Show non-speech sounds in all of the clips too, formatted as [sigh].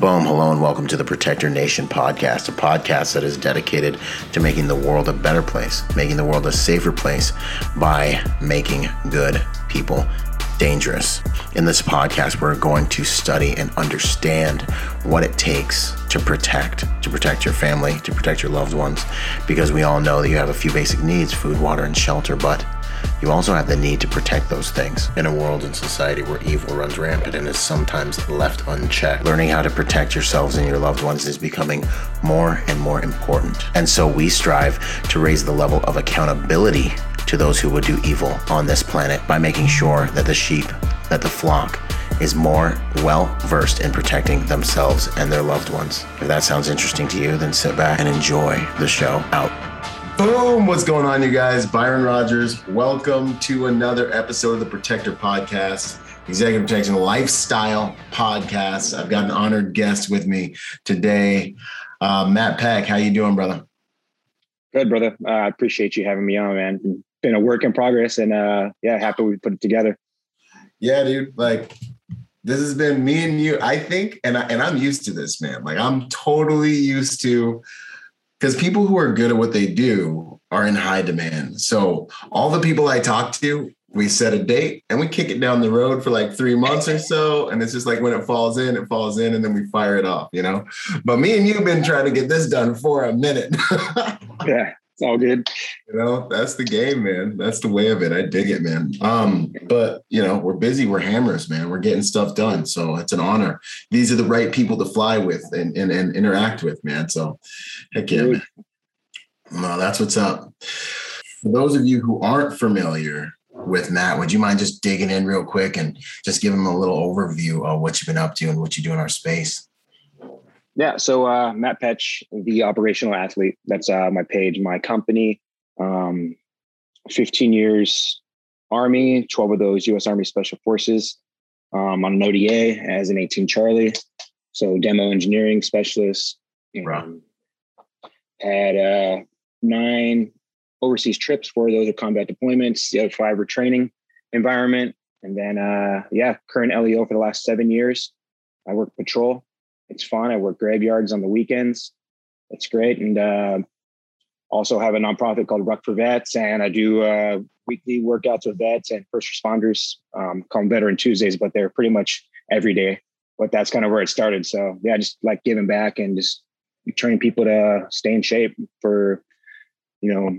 Boom, hello, and welcome to the Protector Nation podcast, a podcast that is dedicated to making the world a better place, making the world a safer place by making good people dangerous. In this podcast, we're going to study and understand what it takes to protect, to protect your family, to protect your loved ones, because we all know that you have a few basic needs food, water, and shelter, but you also have the need to protect those things. In a world and society where evil runs rampant and is sometimes left unchecked, learning how to protect yourselves and your loved ones is becoming more and more important. And so we strive to raise the level of accountability to those who would do evil on this planet by making sure that the sheep, that the flock, is more well versed in protecting themselves and their loved ones. If that sounds interesting to you, then sit back and enjoy the show out. Boom! What's going on, you guys? Byron Rodgers. Welcome to another episode of the Protector Podcast, Executive Protection Lifestyle Podcast. I've got an honored guest with me today, uh, Matt Pech. How you doing, brother? Good, brother. Uh, I appreciate you having me on, man. Been a work in progress, and uh, yeah, happy we put it together. Yeah, dude. Like this has been me and you. I think, and I, and I'm used to this, man. Like I'm totally used to because people who are good at what they do are in high demand. So all the people I talk to, we set a date and we kick it down the road for like three months or so. And it's just like when it falls in, it falls in, and then we fire it off, you know. But me and you've been trying to get this done for a minute. [laughs] yeah. It's all good. You know, that's the game, man. That's the way of it. I dig it, man. Um, but you know, we're busy, we're hammers, man. We're getting stuff done. So it's an honor. These are the right people to fly with and, and, and interact with, man. So heck yeah. Man. No, that's what's up. For those of you who aren't familiar with Matt, would you mind just digging in real quick and just give him a little overview of what you've been up to and what you do in our space? Yeah. So uh, Matt Pech, the operational athlete. That's uh, my page, my company. Um, 15 years Army, 12 of those U.S. Army Special Forces. Um, on an ODA as an 18 Charlie, so demo engineering specialist. Had uh, nine overseas trips. Four of those are combat deployments. The other five were training environment. And then, uh, yeah, current LEO for the last seven years. I work patrol it's fun. I work graveyards on the weekends. It's great. And uh, also have a nonprofit called Ruck for Vets, and I do uh, weekly workouts with vets and first responders. Um, call them Veteran Tuesdays, but they're pretty much every day. But that's kind of where it started. So yeah, just like giving back and just training people to stay in shape for, you know,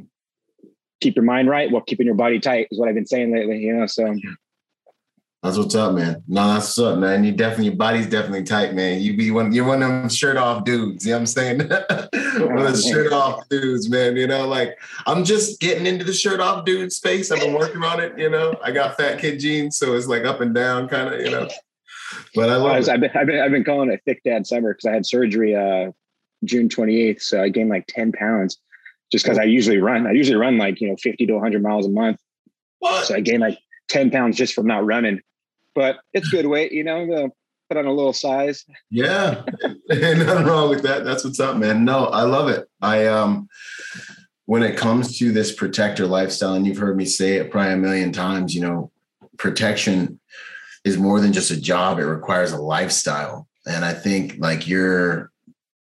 keep your mind right while keeping your body tight is what I've been saying lately. You know, so that's what's up, man. No, that's what's up, man. You definitely your body's definitely tight, man. You be one, you're one of them shirt off dudes. You know what I'm saying? [laughs] one of the shirt off dudes, man. You know, like I'm just getting into the shirt off dude space. I've been working on it, you know. I got fat kid jeans, so it's like up and down, kind of, you know. But I love it. I've been, I've been I've been calling it thick dad summer because I had surgery uh June 28th. So I gained like 10 pounds just because I usually run. I usually run like, you know, 50 to 100 miles a month. What? So I gained like 10 pounds just from not running but it's good weight, you know. to put on a little size. Yeah, [laughs] nothing wrong with that. That's what's up, man. No, I love it. I um, when it comes to this protector lifestyle, and you've heard me say it probably a million times, you know, protection is more than just a job. It requires a lifestyle, and I think like you're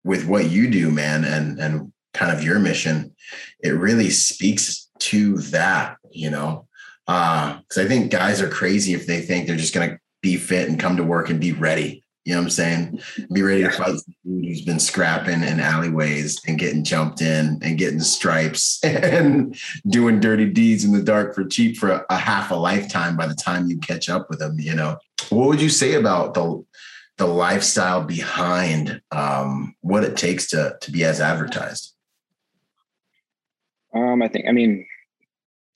with what you do, man, and and kind of your mission, it really speaks to that, you know because uh, I think guys are crazy if they think they're just going to be fit and come to work and be ready. You know what I'm saying? Be ready to fight dude who's been scrapping in alleyways and getting jumped in and getting stripes [laughs] and doing dirty deeds in the dark for cheap for a, a half a lifetime by the time you catch up with them, you know. What would you say about the the lifestyle behind um, what it takes to to be as advertised? Um, I think I mean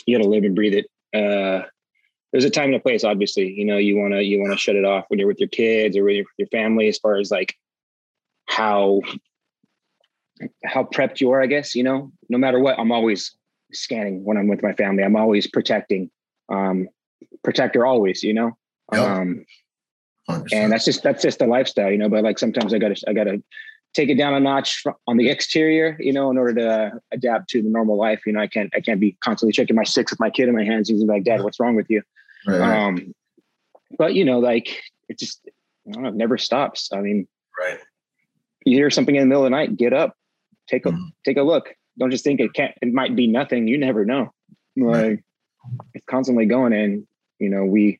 you got to live and breathe it uh, there's a time and a place. Obviously, you know, you want to you want to shut it off when you're with your kids or with your, your family, as far as like how how prepped you are. I guess you know, no matter what, I'm always scanning when I'm with my family. I'm always protecting, um, protector always. You know, yep. um, and that's just that's just the lifestyle, you know. But like sometimes I gotta I gotta take it down a notch on the exterior, you know, in order to adapt to the normal life. You know, I can't I can't be constantly checking my six with my kid in my hands and like, Dad, what's wrong with you? Right, Um, but you know, like it just I don't know, it never stops. I mean, right. you hear something in the middle of the night, get up, take a mm-hmm. take a look. Don't just think it can't. It might be nothing. You never know. Like it's constantly going, and you know we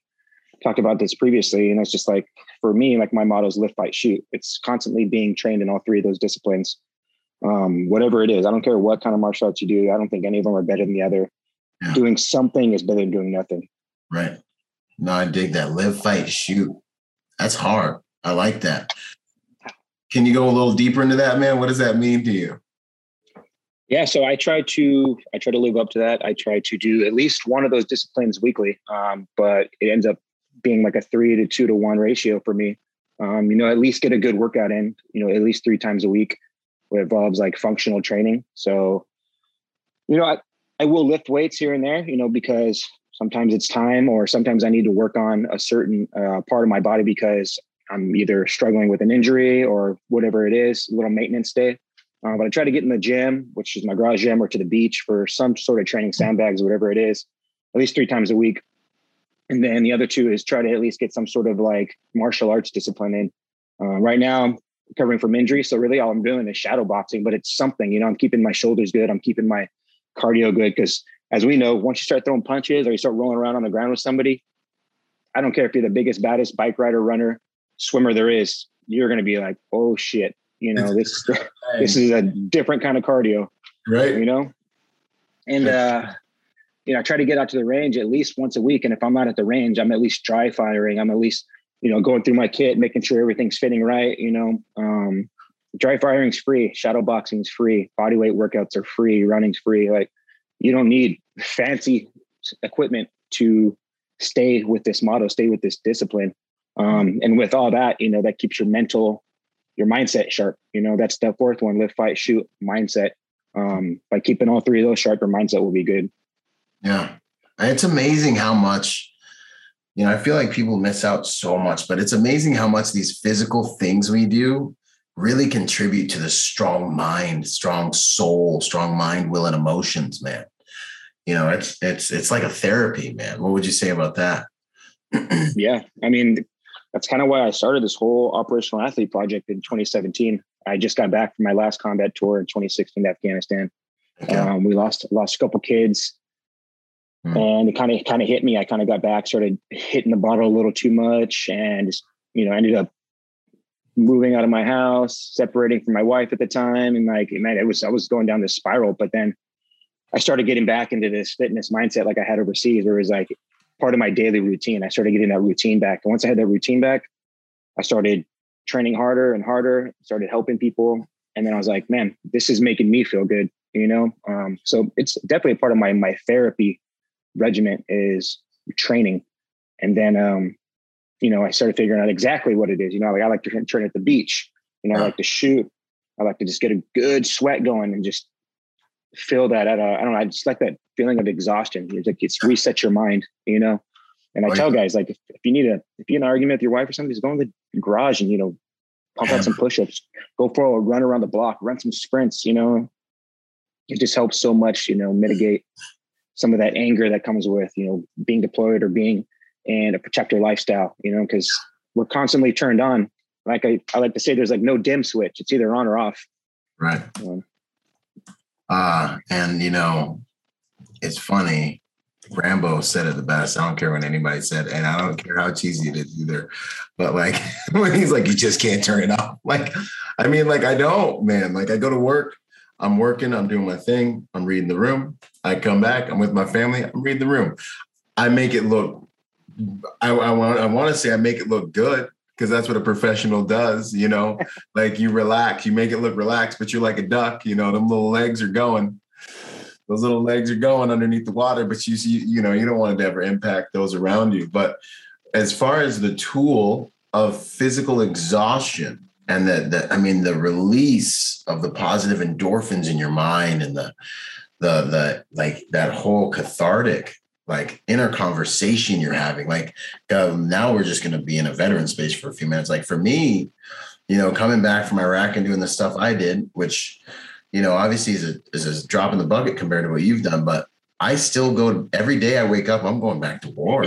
talked about this previously, and it's just like for me, like my motto is lift, fight, shoot. It's constantly being trained in all three of those disciplines. Um, whatever it is, I don't care what kind of martial arts you do. I don't think any of them are better than the other. Yeah. Doing something is better than doing nothing. Right. No, I dig that. Live, fight, shoot. That's hard. I like that. Can you go a little deeper into that, man? What does that mean to you? Yeah, so I try to I try to live up to that. I try to do at least one of those disciplines weekly, um, but it ends up being like a three to two to one ratio for me. Um, you know, at least get a good workout in. You know, at least three times a week. where It involves like functional training. So, you know, I, I will lift weights here and there. You know, because sometimes it's time, or sometimes I need to work on a certain uh, part of my body because I'm either struggling with an injury or whatever it is, a little maintenance day. Uh, but I try to get in the gym, which is my garage gym, or to the beach for some sort of training sandbags, whatever it is, at least three times a week. And then the other two is try to at least get some sort of like martial arts discipline in. Uh, right now, I'm recovering from injury. So really all I'm doing is shadow boxing, but it's something, you know, I'm keeping my shoulders good. I'm keeping my cardio good. Cause as we know, once you start throwing punches or you start rolling around on the ground with somebody, I don't care if you're the biggest, baddest bike rider, runner, swimmer there is, you're going to be like, oh shit, you know, this [laughs] this is a different kind of cardio, right? You know, and uh, you know, I try to get out to the range at least once a week, and if I'm not at the range, I'm at least dry firing. I'm at least you know going through my kit, making sure everything's fitting right. You know, um, dry firing's free, shadow boxing's free, body weight workouts are free, running's free. Like you don't need fancy equipment to stay with this motto, stay with this discipline. Um, and with all that, you know, that keeps your mental, your mindset sharp. You know, that's the fourth one, lift, fight, shoot mindset. Um, by keeping all three of those sharp, your mindset will be good. Yeah. It's amazing how much, you know, I feel like people miss out so much, but it's amazing how much these physical things we do really contribute to the strong mind, strong soul, strong mind, will, and emotions, man. You know, it's it's it's like a therapy, man. What would you say about that? [clears throat] yeah. I mean, that's kind of why I started this whole operational athlete project in 2017. I just got back from my last combat tour in 2016 to Afghanistan. Okay. Um, we lost lost a couple kids, mm. and it kind of kind of hit me. I kind of got back, started hitting the bottle a little too much, and just, you know ended up moving out of my house, separating from my wife at the time, and like man, it was I was going down this spiral. But then I started getting back into this fitness mindset like I had overseas, where it was like part of my daily routine. I started getting that routine back. And once I had that routine back, I started training harder and harder, started helping people. And then I was like, man, this is making me feel good, you know? Um, so it's definitely part of my, my therapy regiment is training. And then, um, you know, I started figuring out exactly what it is. You know, like I like to train at the beach, you know, I like to shoot. I like to just get a good sweat going and just feel that at a, I don't know, I just like that feeling of exhaustion. It's like it's reset your mind, you know. And I tell guys like if, if you need a if you need an argument with your wife or something, just go in the garage and you know pump out [laughs] some push-ups, go for a run around the block, run some sprints, you know. It just helps so much, you know, mitigate some of that anger that comes with, you know, being deployed or being in a protector lifestyle, you know, because we're constantly turned on. Like I, I like to say there's like no dim switch. It's either on or off. Right. Um, uh, and you know, it's funny. Rambo said it the best. I don't care what anybody said, and I don't care how cheesy it is either. But like [laughs] when he's like, you just can't turn it off. Like, I mean, like I don't, man. Like I go to work, I'm working, I'm doing my thing, I'm reading the room. I come back, I'm with my family, I'm reading the room. I make it look. I, I want. I want to say I make it look good because that's what a professional does, you know. [laughs] like you relax, you make it look relaxed, but you're like a duck, you know. Them little legs are going, those little legs are going underneath the water, but you see, you know, you don't want to ever impact those around you. But as far as the tool of physical exhaustion and the, the I mean, the release of the positive endorphins in your mind and the the the like that whole cathartic like inner conversation you're having. Like um, now we're just going to be in a veteran space for a few minutes. Like for me, you know, coming back from Iraq and doing the stuff I did, which, you know, obviously is a, is a drop in the bucket compared to what you've done, but I still go every day I wake up, I'm going back to war.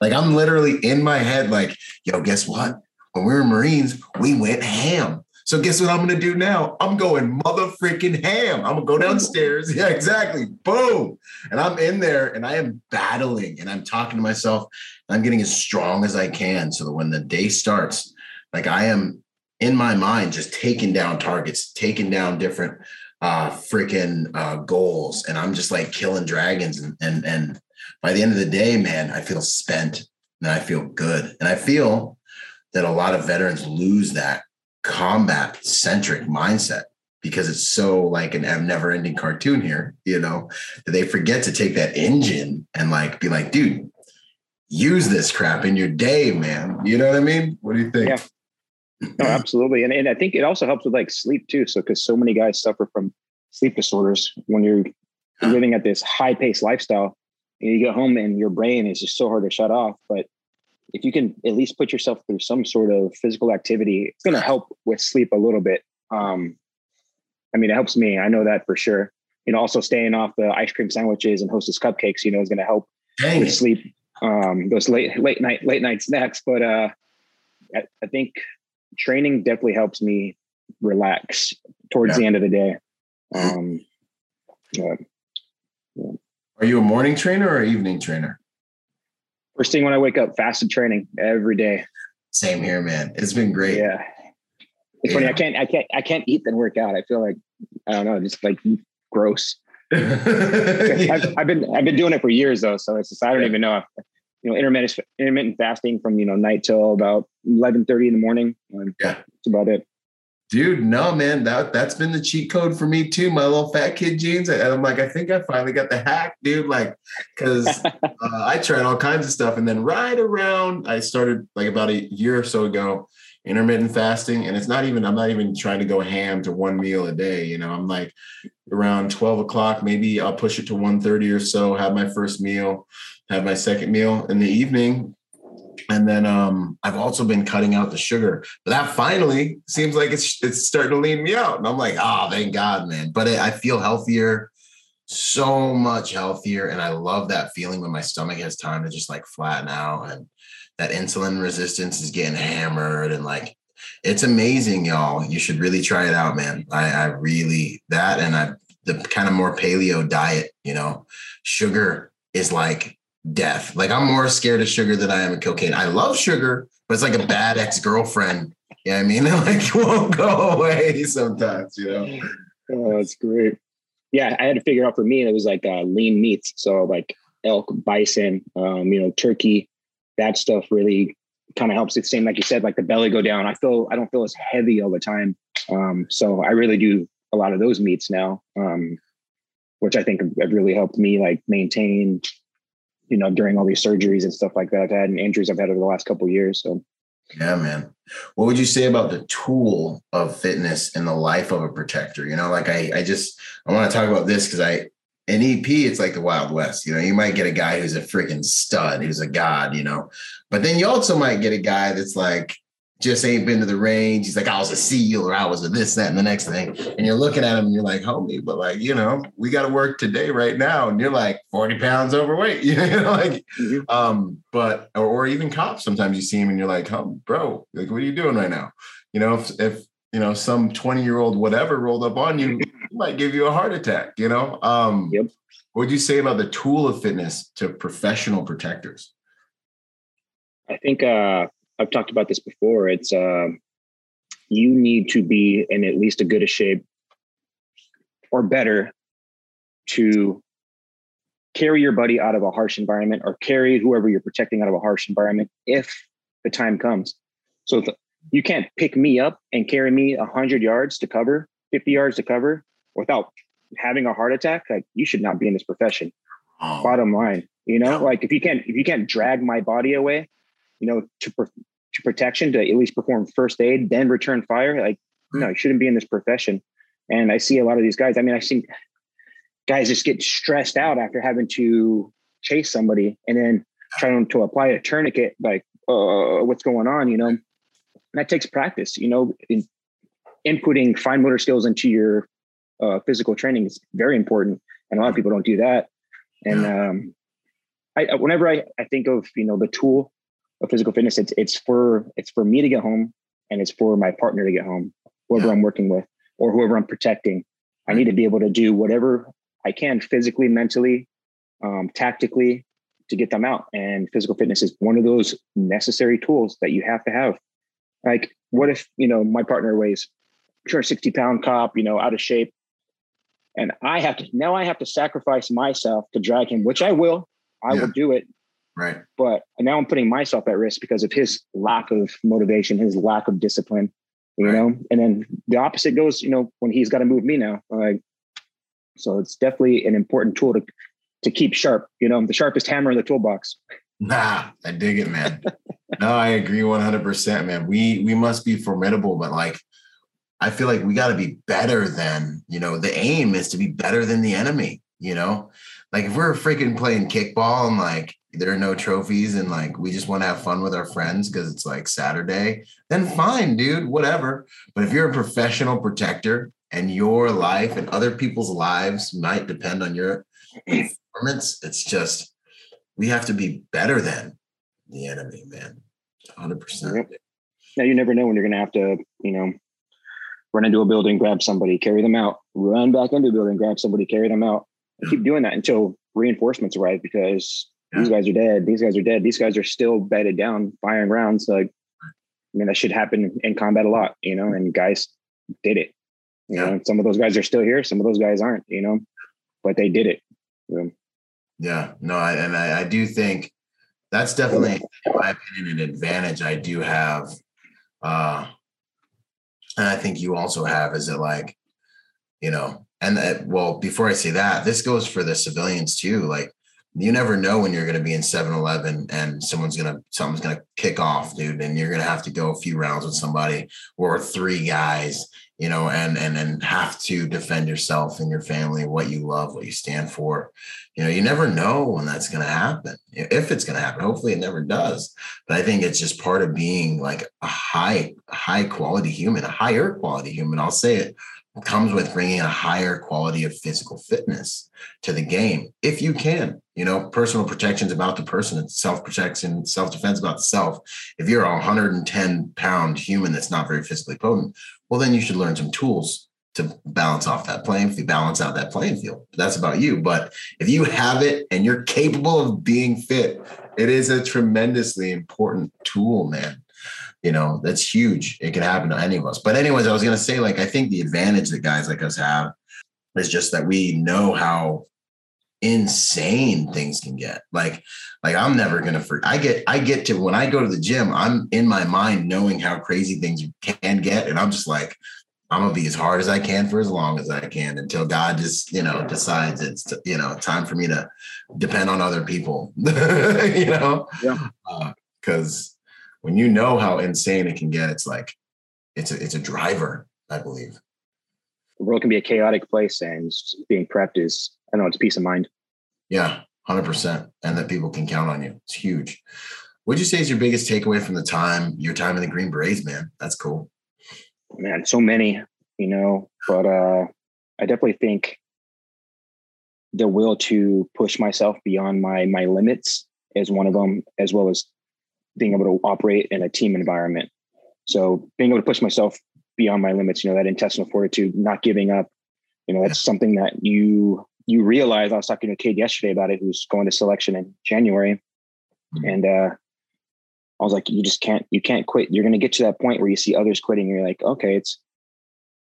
Like I'm literally in my head, like, yo, guess what? When we were Marines, we went ham. So guess what I'm gonna do now? I'm going mother freaking ham. I'm gonna go downstairs. [laughs] Yeah, exactly. Boom. And I'm in there and I am battling and I'm talking to myself. I'm getting as strong as I can so that when the day starts, like I am in my mind just taking down targets, taking down different uh freaking uh goals. And I'm just like killing dragons. And and and by the end of the day, man, I feel spent and I feel good. And I feel that a lot of veterans lose that combat centric mindset because it's so like an never ending cartoon here, you know, that they forget to take that engine and like be like, dude, use this crap in your day, man. You know what I mean? What do you think? Yeah. No, [clears throat] absolutely. And, and I think it also helps with like sleep too. So, because so many guys suffer from sleep disorders when you're living at this high paced lifestyle, and you get home and your brain is just so hard to shut off. But if you can at least put yourself through some sort of physical activity, it's going to help with sleep a little bit. Um, I mean, it helps me. I know that for sure. You know, also staying off the ice cream sandwiches and Hostess cupcakes, you know, is going to help Dang with it. sleep. Um, those late late night late night snacks, but uh, I, I think training definitely helps me relax towards yeah. the end of the day. Um, uh, yeah. Are you a morning trainer or evening trainer? First thing when I wake up, fasted training every day. Same here, man. It's been great. Yeah. It's yeah. funny. I can't, I can't, I can't eat then work out. I feel like, I don't know, just like gross. [laughs] I've, I've, been, I've been doing it for years though. So it's just, I don't even know if, you know, intermittent, intermittent fasting from, you know, night till about 11 30 in the morning. Yeah. That's about it. Dude, no, man, that that's been the cheat code for me too. My little fat kid genes, and I'm like, I think I finally got the hack, dude. Like, because [laughs] uh, I tried all kinds of stuff, and then right around I started like about a year or so ago, intermittent fasting, and it's not even I'm not even trying to go ham to one meal a day. You know, I'm like around 12 o'clock, maybe I'll push it to 1:30 or so, have my first meal, have my second meal in the evening, and then um, I've also been cutting out the sugar. But that finally seems like it's it's starting to lean me out. And I'm like, oh, thank God, man. But it, I feel healthier, so much healthier. And I love that feeling when my stomach has time to just like flatten out and that insulin resistance is getting hammered. And like, it's amazing, y'all. You should really try it out, man. I, I really, that and I, the kind of more paleo diet, you know, sugar is like death. Like I'm more scared of sugar than I am of cocaine. I love sugar, but it's like a bad ex girlfriend. Yeah, you know I mean, [laughs] like won't go away sometimes. You know. Oh, that's great. Yeah, I had to figure out for me. It was like uh, lean meats, so like elk, bison, um, you know, turkey. That stuff really kind of helps it seem like you said, like the belly go down. I feel I don't feel as heavy all the time. Um, so I really do a lot of those meats now, um, which I think have really helped me like maintain you know, during all these surgeries and stuff like that I've had and injuries I've had over the last couple years. So yeah, man. What would you say about the tool of fitness in the life of a protector? You know, like I, I just I want to talk about this because I in EP, it's like the Wild West. You know, you might get a guy who's a freaking stud, who's a god, you know, but then you also might get a guy that's like, just ain't been to the range. He's like, I was a SEAL or I was a this, that, and the next thing. And you're looking at him and you're like, homie, but like, you know, we got to work today, right now. And you're like 40 pounds overweight. [laughs] you know, like, mm-hmm. um, but or, or, even cops, sometimes you see him and you're like, oh, bro, like, what are you doing right now? You know, if if you know, some 20 year old whatever rolled up on you, [laughs] might give you a heart attack, you know? Um, yep. what would you say about the tool of fitness to professional protectors? I think uh I've talked about this before. It's um, you need to be in at least a good a shape or better to carry your buddy out of a harsh environment or carry whoever you're protecting out of a harsh environment if the time comes. So the, you can't pick me up and carry me 100 yards to cover, 50 yards to cover without having a heart attack. Like you should not be in this profession. Oh. Bottom line, you know, like if you can't if you can't drag my body away you know, to, to protection to at least perform first aid, then return fire. Like, no, you shouldn't be in this profession. And I see a lot of these guys. I mean, I see guys just get stressed out after having to chase somebody and then trying to apply a tourniquet. Like, uh, what's going on? You know, and that takes practice. You know, in, inputting fine motor skills into your uh, physical training is very important, and a lot of people don't do that. And um, I, whenever I, I think of you know the tool of physical fitness. It's it's for it's for me to get home and it's for my partner to get home. whoever yeah. I'm working with or whoever I'm protecting. I need to be able to do whatever I can physically, mentally, um, tactically to get them out. And physical fitness is one of those necessary tools that you have to have. Like, what if, you know, my partner weighs 260 pound cop, you know, out of shape. And I have to, now I have to sacrifice myself to drag him, which I will. I yeah. will do it. Right. But now I'm putting myself at risk because of his lack of motivation, his lack of discipline, you right. know, and then the opposite goes, you know, when he's got to move me now. Like, so it's definitely an important tool to to keep sharp. You know, the sharpest hammer in the toolbox. Nah, I dig it, man. no, I agree 100%, man. We we must be formidable, but like I feel like we got to be better than, you know, the aim is to be better than the enemy, you know? Like if we're freaking playing kickball and like there are no trophies and like we just want to have fun with our friends because it's like Saturday, then fine, dude, whatever. But if you're a professional protector and your life and other people's lives might depend on your performance, it's just we have to be better than the enemy, man. 100%. Now you never know when you're going to have to, you know, run into a building, grab somebody, carry them out, run back into a building, grab somebody, carry them out. Yeah. Keep doing that until reinforcements arrive because yeah. these guys are dead. These guys are dead. These guys are still bedded down, firing rounds. Like, I mean, that should happen in combat a lot, you know, and guys did it. You yeah. know, some of those guys are still here. Some of those guys aren't, you know, but they did it. Yeah. Yeah, no, I, and I, I do think that's definitely, in my opinion, an advantage I do have. Uh, and I think you also have is it like, you know, and that, well, before I say that, this goes for the civilians too. Like, you never know when you're going to be in 7-Eleven and someone's going to someone's going to kick off, dude, and you're going to have to go a few rounds with somebody or three guys, you know, and and and have to defend yourself and your family, what you love, what you stand for. You know, you never know when that's going to happen. If it's going to happen, hopefully it never does. But I think it's just part of being like a high high quality human, a higher quality human. I'll say it comes with bringing a higher quality of physical fitness to the game if you can. You know personal protection is about the person it's self-protection self-defense about the self. If you're a 110 pound human that's not very physically potent well then you should learn some tools to balance off that playing field balance out that playing field. That's about you but if you have it and you're capable of being fit it is a tremendously important tool man you know, that's huge. It can happen to any of us. But anyways, I was gonna say, like, I think the advantage that guys like us have is just that we know how insane things can get. Like, like I'm never gonna for I get I get to when I go to the gym, I'm in my mind knowing how crazy things can get, and I'm just like, I'm gonna be as hard as I can for as long as I can until God just, you know, decides it's you know time for me to depend on other people. [laughs] you know, yeah, because uh, when you know how insane it can get, it's like it's a it's a driver, I believe. The world can be a chaotic place, and being prepped is I know it's peace of mind. Yeah, hundred percent, and that people can count on you. It's huge. What'd you say is your biggest takeaway from the time your time in the Green Berets, man? That's cool. Man, so many, you know, but uh I definitely think the will to push myself beyond my my limits is one of them, as well as being able to operate in a team environment. So being able to push myself beyond my limits, you know, that intestinal fortitude, not giving up, you know, that's something that you you realize. I was talking to Cade yesterday about it, who's going to selection in January, mm-hmm. and uh, I was like, you just can't you can't quit. You're going to get to that point where you see others quitting. And you're like, okay, it's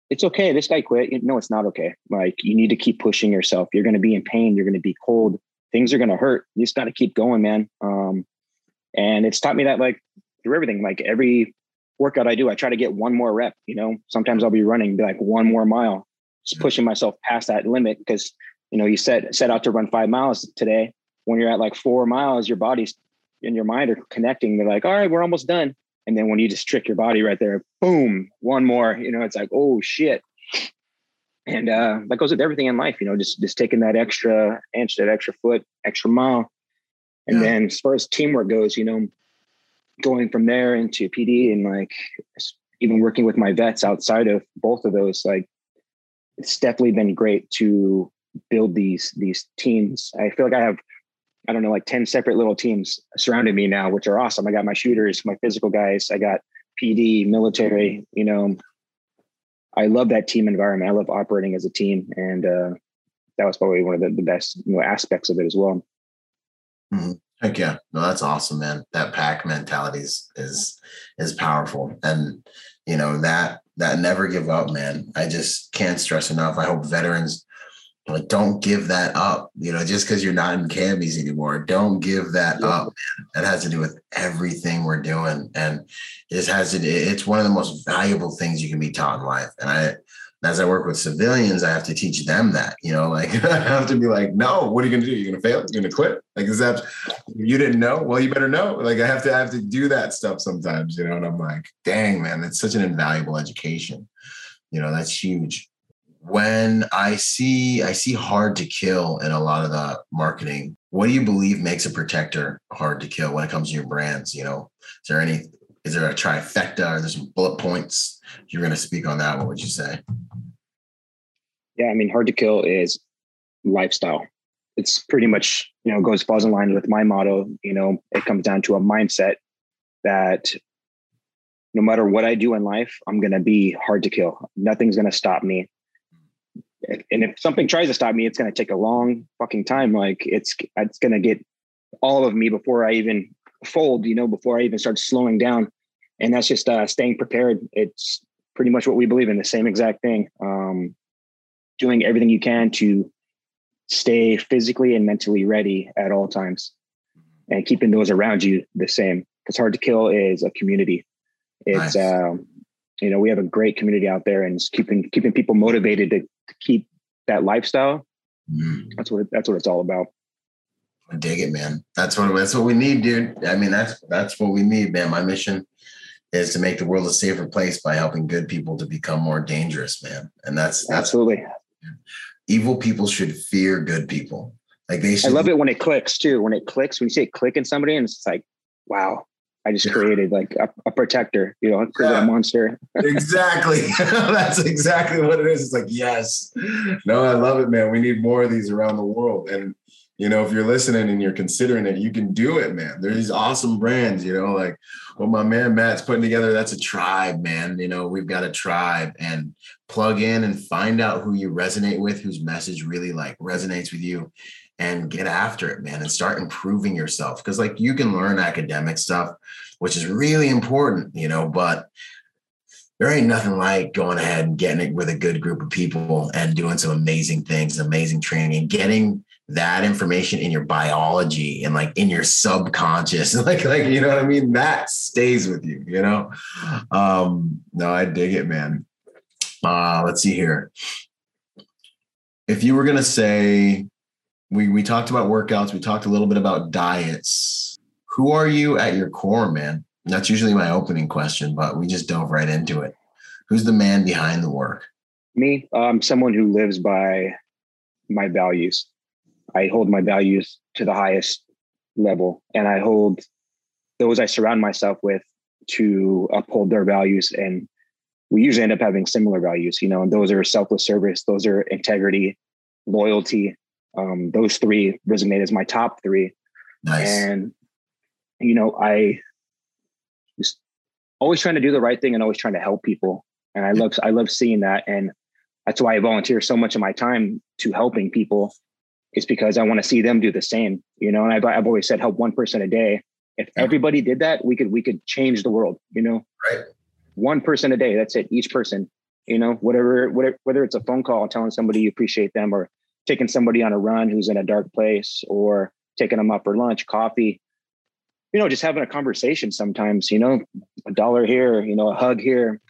it's okay. This guy quit. No, it's not okay. Like you need to keep pushing yourself. You're going to be in pain. You're going to be cold. Things are going to hurt. You just got to keep going, man. Um, and it's taught me that like through everything, like every workout I do, I try to get one more rep, you know, sometimes I'll be running be like one more mile, just pushing myself past that limit. Cause you know, you set, set out to run five miles today. When you're at like four miles, your body's and your mind are connecting. They're like, all right, we're almost done. And then when you just trick your body right there, boom, one more, you know, it's like, oh shit. And uh, that goes with everything in life, you know, just just taking that extra inch, that extra foot, extra mile, and yeah. then as far as teamwork goes, you know, going from there into PD and like even working with my vets outside of both of those, like it's definitely been great to build these these teams. I feel like I have I don't know like 10 separate little teams surrounding me now, which are awesome. I got my shooters, my physical guys, I got PD, military, you know, I love that team environment. I love operating as a team, and uh, that was probably one of the, the best you know aspects of it as well. Mm-hmm. Heck yeah, no, that's awesome, man. That pack mentality is is is powerful, and you know that that never give up, man. I just can't stress enough. I hope veterans like don't give that up. You know, just because you're not in camis anymore, don't give that yeah. up. Man. That has to do with everything we're doing, and it has to. It's one of the most valuable things you can be taught in life, and I as I work with civilians, I have to teach them that, you know, like [laughs] I have to be like, no, what are you going to do? You're going to fail? You're going to quit? Like, is that, you didn't know? Well, you better know. Like I have to, I have to do that stuff sometimes, you know? And I'm like, dang, man, that's such an invaluable education. You know, that's huge. When I see, I see hard to kill in a lot of the marketing. What do you believe makes a protector hard to kill when it comes to your brands? You know, is there any, is there a trifecta or there's some bullet points? You're going to speak on that, what would you say? Yeah, I mean, hard to kill is lifestyle. It's pretty much, you know, goes falls in line with my motto. You know, it comes down to a mindset that no matter what I do in life, I'm to be hard to kill. Nothing's to stop me. And if something tries to stop me, it's to take a long fucking time. Like it's, it's to get all of me before I even fold, you know, before I even start slowing down. And that's just uh, staying prepared. It's pretty much what we believe in the same exact thing. Um, doing everything you can to stay physically and mentally ready at all times and keeping those around you the same. Because hard to kill is a community. It's nice. um, you know we have a great community out there and keeping keeping people motivated to, to keep that lifestyle. Mm. that's what that's what it's all about. I dig it man. That's what that's what we need dude. I mean that's that's what we need man. My mission is to make the world a safer place by helping good people to become more dangerous man. And that's, that's absolutely Evil people should fear good people. Like they should. I love it when it clicks too. When it clicks, when you say click in somebody, and it's like, wow, I just created like a, a, protector, you know, yeah. a monster. [laughs] exactly. [laughs] That's exactly what it is. It's like, yes. No, I love it, man. We need more of these around the world. And, you know, if you're listening and you're considering it, you can do it, man. There's these awesome brands, you know, like what my man Matt's putting together. That's a tribe, man. You know, we've got a tribe and plug in and find out who you resonate with, whose message really like resonates with you and get after it, man, and start improving yourself. Cause like you can learn academic stuff, which is really important, you know, but there ain't nothing like going ahead and getting it with a good group of people and doing some amazing things, amazing training and getting that information in your biology and like in your subconscious [laughs] like like you know what i mean? That stays with you you know? Um no i dig it man. Uh let's see here. If you were going to say we we talked about workouts we talked a little bit about diets. Who are you at your core man? That's usually my opening question but we just dove right into it. Who's the man behind the work? Me? Um someone who lives by my values I hold my values to the highest level and I hold those I surround myself with to uphold their values. And we usually end up having similar values, you know, and those are selfless service, those are integrity, loyalty. Um, those three resonate as my top three. Nice. And, you know, I just always trying to do the right thing and always trying to help people. And I love, I love seeing that. And that's why I volunteer so much of my time to helping people is because I want to see them do the same. You know, and I've, I've always said help one person a day. If yeah. everybody did that, we could we could change the world. You know, right? One person a day. That's it. Each person. You know, whatever, whatever, whether it's a phone call telling somebody you appreciate them, or taking somebody on a run who's in a dark place, or taking them up for lunch, coffee. You know, just having a conversation. Sometimes, you know, a dollar here, you know, a hug here.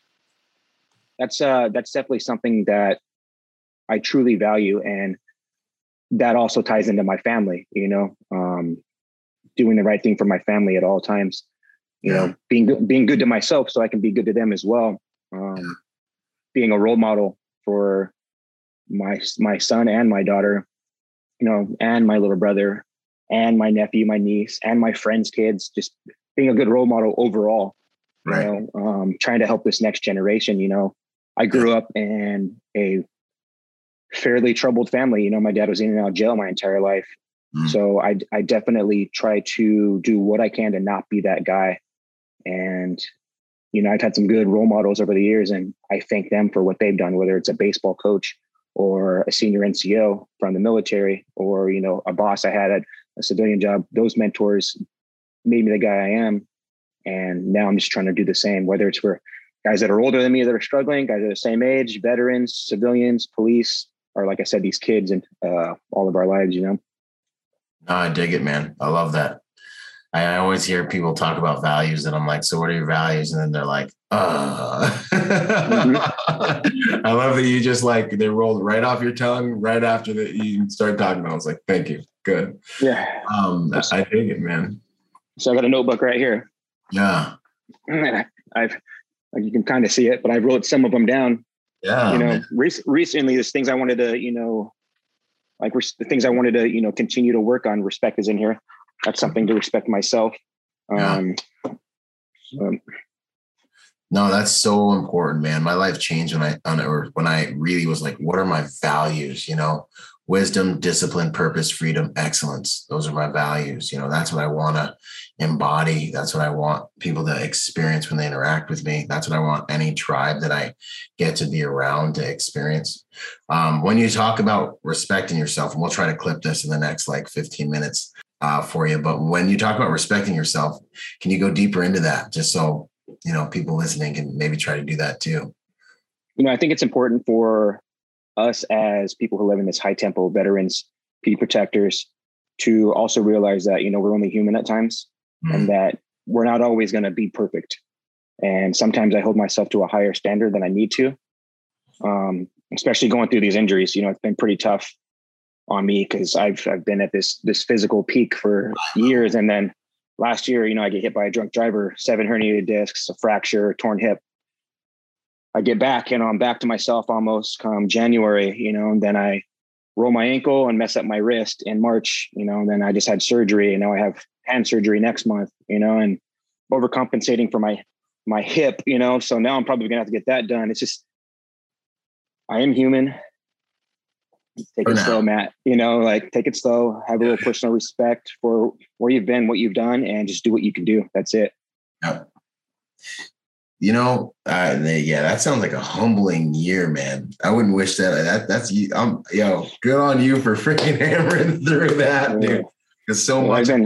That's uh, that's definitely something that I truly value, and that also ties into my family, you know, um, doing the right thing for my family at all times, you yeah. know, being good, being good to myself so I can be good to them as well. Um, being a role model for my, my son and my daughter, you know, and my little brother and my nephew, my niece and my friends' kids, just being a good role model overall, right. you know, um, trying to help this next generation, you know, I grew up in a fairly troubled family. You know, my dad was in and out of jail my entire life. Mm. So I, I definitely try to do what I can to not be that guy. And, you know, I've had some good role models over the years and I thank them for what they've done, whether it's a baseball coach or a senior NCO from the military or, you know, a boss I had at a civilian job. Those mentors made me the guy I am. And now I'm just trying to do the same, whether it's for guys that are older than me that are struggling, guys that are the same age, veterans, civilians, police, or like I said, these kids and uh, all of our lives, you know? No, I dig it, man. I love that. I always hear people talk about values, and I'm like, "So what are your values?" And then they're like, "Uh." mm-hmm. [laughs] I love that you just like they rolled right off your tongue right after that you start talking. I was like, "Thank you, good." Yeah. Um, I dig it, man. So I got a notebook right here. Yeah. I've like you can kind of see it, but I wrote some of them down. Yeah. You know, re- recently there's things I wanted to, you know, like the things I wanted to, you know, continue to work on. Respect is in here that's something to respect myself. Um, um, no, that's so important, man. My life changed when I on or when I really was like, what are my values? You know, wisdom, discipline, purpose, freedom, excellence. Those are my values. You know, that's what I want to embody. That's what I want people to experience when they interact with me. That's what I want any tribe that I get to be around to experience. Um, when you talk about respecting yourself, and we'll try to clip this in the next like 15 minutes uh, for you. But when you talk about respecting yourself, can you go deeper into that just so you know people listening can maybe try to do that too? You know, I think it's important for us as people who live in this high tempo, veterans, P protectors, to also realize that you know we're only human at times, mm. and that we're not always going to be perfect. And sometimes I hold myself to a higher standard than I need to. Um, especially going through these injuries, you know, it's been pretty tough on me because I've I've been at this this physical peak for years, and then last year, you know, I get hit by a drunk driver, seven herniated discs, a fracture, torn hip. I get back, and I'm back to myself almost come January, you know, and then I roll my ankle and mess up my wrist in March, you know, and then I just had surgery, and now I have hand surgery next month, you know, and overcompensating for my my hip, you know. So now I'm probably gonna have to get that done. It's just I am human take it slow, Matt. You know, like take it slow, have a little personal respect for where you've been, what you've done, and just do what you can do. That's it. Yeah. You know, uh, yeah, that sounds like a humbling year, man. I wouldn't wish that. That that's you. I'm yo, good on you for [laughs] freaking hammering through that, dude. Because so well, much. I've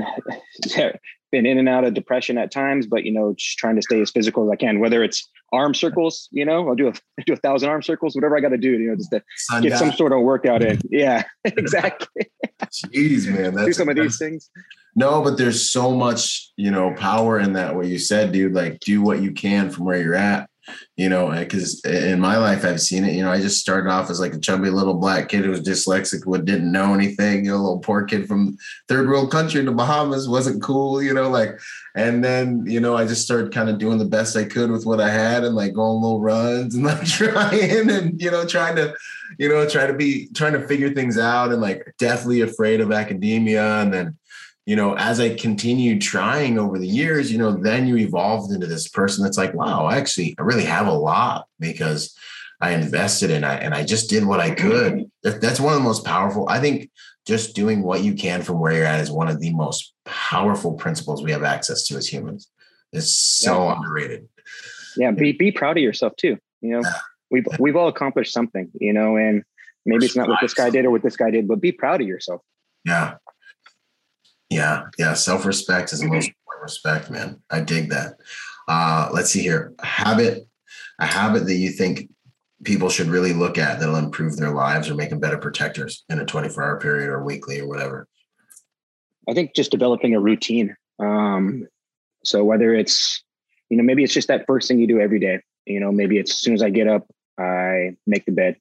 been, [laughs] been in and out of depression at times, but you know, just trying to stay as physical as I can. Whether it's arm circles, you know, I'll do a [laughs] do a thousand arm circles, whatever I got to do, you know, just to get some sort of workout in. [laughs] Yeah, [laughs] exactly. Jeez, man, that's, do some of these things. No, but there's so much, you know, power in that. What you said, dude, like do what you can from where you're at you know, because in my life I've seen it. You know, I just started off as like a chubby little black kid who was dyslexic, who didn't know anything. A little poor kid from third world country, in the Bahamas, wasn't cool. You know, like, and then you know I just started kind of doing the best I could with what I had and like going little runs and [laughs] like trying and you know trying to, you know, try to be trying to figure things out and like deathly afraid of academia and then you know, as I continued trying over the years, you know, then you evolved into this person that's like, wow, I actually, I really have a lot because I invested in I and I just did what I could. That's one of the most powerful. I think just doing what you can from where you're at is one of the most powerful principles we have access to as humans. It's so yeah. underrated. Yeah, be be proud of yourself too. You know, we've we've all accomplished something, you know, and maybe it's not what this guy did or what this guy did, but be proud of yourself. Yeah. Yeah, yeah. Self respect is the most important respect, man. I dig that. Uh, let's see here. A habit, a habit that you think people should really look at that'll improve their lives or make them better protectors in a 24 hour period or weekly or whatever. I think just developing a routine. Um, so whether it's, you know, maybe it's just that first thing you do every day. You know, maybe it's as soon as I get up, I make the bed.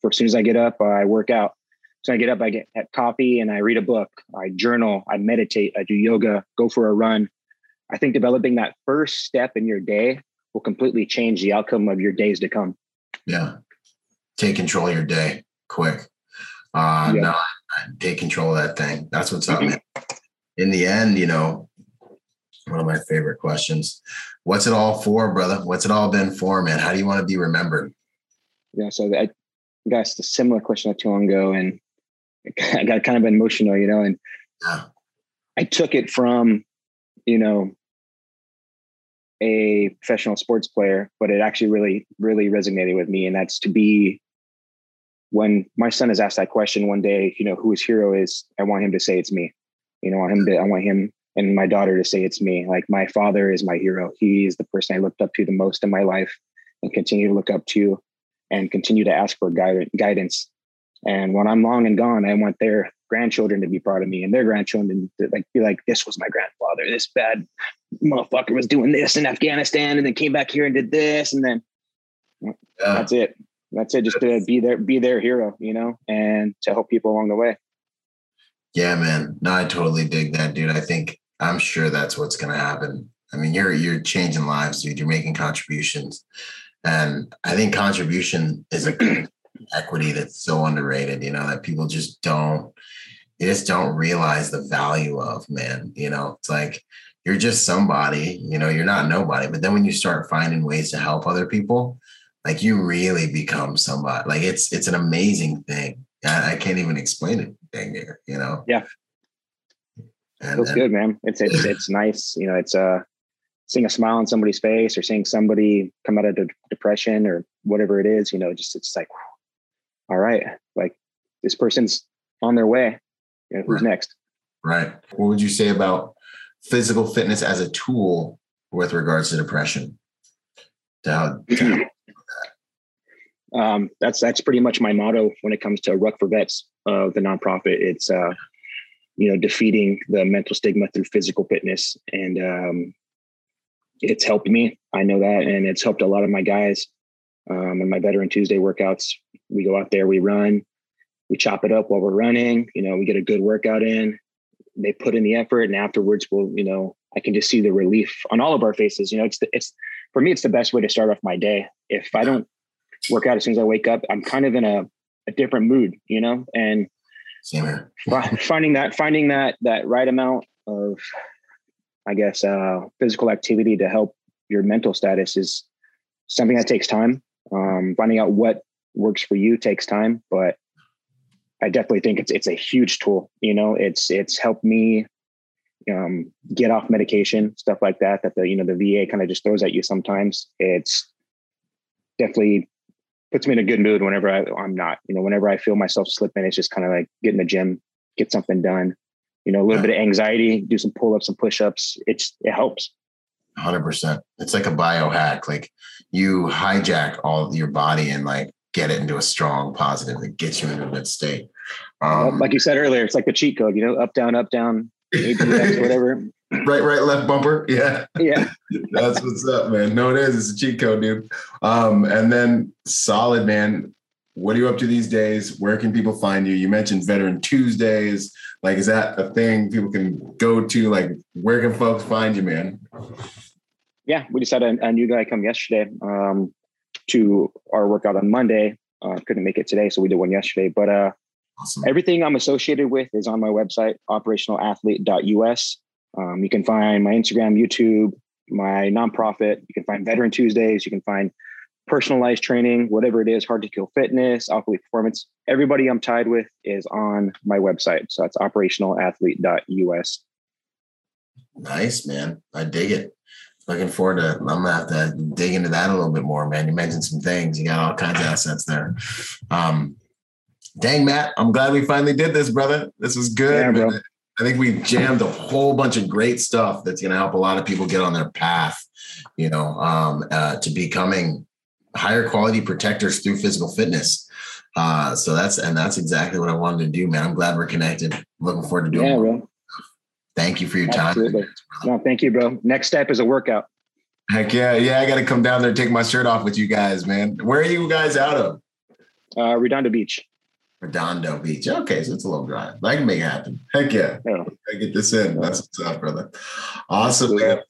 For as soon as I get up, I work out. So I get up, I get coffee and I read a book, I journal, I meditate, I do yoga, go for a run. I think developing that first step in your day will completely change the outcome of your days to come. Yeah. Take control of your day quick. Uh, yeah. no, take control of that thing. That's what's up, man. In the end, you know, one of my favorite questions. What's it all for, brother? What's it all been for, man? How do you want to be remembered? Yeah, so I guess a similar question not too long ago, and [laughs] I got kind of emotional, you know, and yeah. I took it from, you know, a professional sports player, but it actually really, really resonated with me. And that's to be when my son is asked that question one day, you know, who his hero is, I want him to say it's me. You know, I want him to, I want him and my daughter to say it's me. Like my father is my hero. He is the person I looked up to the most in my life and continue to look up to and continue to ask for guidance. And when I'm long and gone, I want their grandchildren to be proud of me and their grandchildren to like be like, this was my grandfather. This bad motherfucker was doing this in Afghanistan and then came back here and did this. And then yeah. that's it. That's it. Just to be there, be their hero, you know, and to help people along the way. Yeah, man. No, I totally dig that, dude. I think I'm sure that's what's going to happen. I mean, you're you're changing lives, dude. You're making contributions, and I think contribution is a equity that's so underrated. You know that people just don't, they just don't realize the value of. Man, you know, it's like you're just somebody. You know, you're not nobody. But then when you start finding ways to help other people, like you really become somebody. Like it's it's an amazing thing. I, I can't even explain it. Dang near, you know. Yeah. And, feels and, good, man. It's it's [laughs] it's nice. You know, it's uh seeing a smile on somebody's face or seeing somebody come out of de- depression or whatever it is. You know, just it's like, all right, like this person's on their way. You know, who's right. next? Right. What would you say about physical fitness as a tool with regards to depression? To how, [clears throat] to um, that's that's pretty much my motto when it comes to Ruck for Vets, uh, the nonprofit. It's uh, you know defeating the mental stigma through physical fitness, and um, it's helped me. I know that, and it's helped a lot of my guys. Um, and my Veteran Tuesday workouts, we go out there, we run, we chop it up while we're running. You know, we get a good workout in. They put in the effort, and afterwards, we'll you know I can just see the relief on all of our faces. You know, it's the, it's for me, it's the best way to start off my day. If I don't work out as soon as I wake up, I'm kind of in a, a different mood, you know, and finding that, finding that, that right amount of, I guess, uh, physical activity to help your mental status is something that takes time. Um, finding out what works for you takes time, but I definitely think it's, it's a huge tool, you know, it's, it's helped me um, get off medication, stuff like that, that the, you know, the VA kind of just throws at you sometimes. It's definitely puts me in a good mood whenever I, I'm not. You know, whenever I feel myself slipping, it's just kind of like get in the gym, get something done. You know, a little yeah. bit of anxiety, do some pull ups and push ups. It's it helps. Hundred percent. It's like a biohack. Like you hijack all your body and like get it into a strong positive that gets you into a good state. Um, like you said earlier, it's like the cheat code. You know, up down, up down, [laughs] whatever right, right, left bumper. Yeah. Yeah. [laughs] That's what's up, man. No, it is. It's a cheat code, dude. Um, and then solid, man. What are you up to these days? Where can people find you? You mentioned Veteran Tuesdays. Like, is that a thing people can go to? Like, where can folks find you, man? Yeah, we just had a, a new guy come yesterday um, to our workout on Monday. Uh, couldn't make it today, so we did one yesterday. But uh, awesome. everything I'm associated with is on my website, operationalathlete.us. Um, you can find my Instagram, YouTube, my nonprofit. You can find Veteran Tuesdays. You can find personalized training, whatever it is, hard to kill fitness, Alpha Performance. Everybody I'm tied with is on my website. So that's operationalathlete.us. Nice, man. I dig it. Looking forward to, I'm gonna have to dig into that a little bit more, man. You mentioned some things, you got all kinds of assets there. Um, dang, Matt, I'm glad we finally did this, brother. This was good. Yeah, I think we've jammed a whole bunch of great stuff that's going to help a lot of people get on their path, you know, um, uh, to becoming higher quality protectors through physical fitness. Uh, so that's and that's exactly what I wanted to do, man. I'm glad we're connected. Looking forward to doing. Yeah, bro. Thank you for your Absolutely. time. No, thank you, bro. Next step is a workout. Heck yeah, yeah. I got to come down there and take my shirt off with you guys, man. Where are you guys out of? Uh, Redondo Beach. Redondo Beach. Okay, so it's a little dry. I can make it happen. Heck yeah. yeah. I get this in. That's what's up, brother. Awesome, man.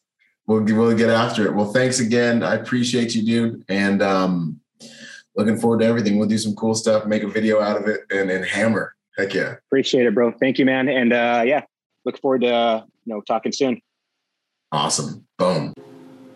We'll, we'll get after it. Well, thanks again. I appreciate you, dude. And um, looking forward to everything. We'll do some cool stuff, make a video out of it, and then hammer. Heck yeah. Appreciate it, bro. Thank you, man. And uh, yeah, look forward to uh, you know talking soon. Awesome. Boom.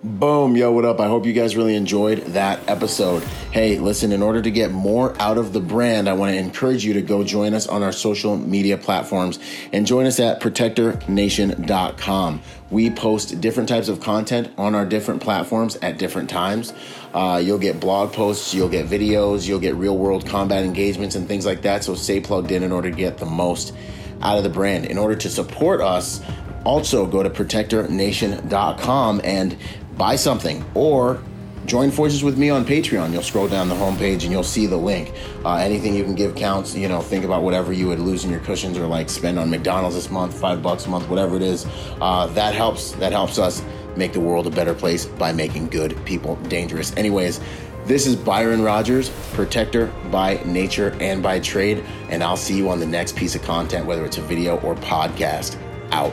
Boom, yo, what up? I hope you guys really enjoyed that episode. Hey, listen, in order to get more out of the brand, I want to encourage you to go join us on our social media platforms and join us at protectornation.com. We post different types of content on our different platforms at different times. Uh, you'll get blog posts, you'll get videos, you'll get real world combat engagements and things like that. So stay plugged in in order to get the most out of the brand. In order to support us, also go to protectornation.com and buy something or join forces with me on Patreon. You'll scroll down the homepage and you'll see the link. Uh, anything you can give counts. You know, think about whatever you would lose in your cushions or like spend on McDonald's this month, five bucks a month, whatever it is. Uh, that helps. That helps us make the world a better place by making good people dangerous. Anyways. This is Byron Rodgers, protector by nature and by trade, and I'll see you on the next piece of content, whether it's a video or podcast. Out.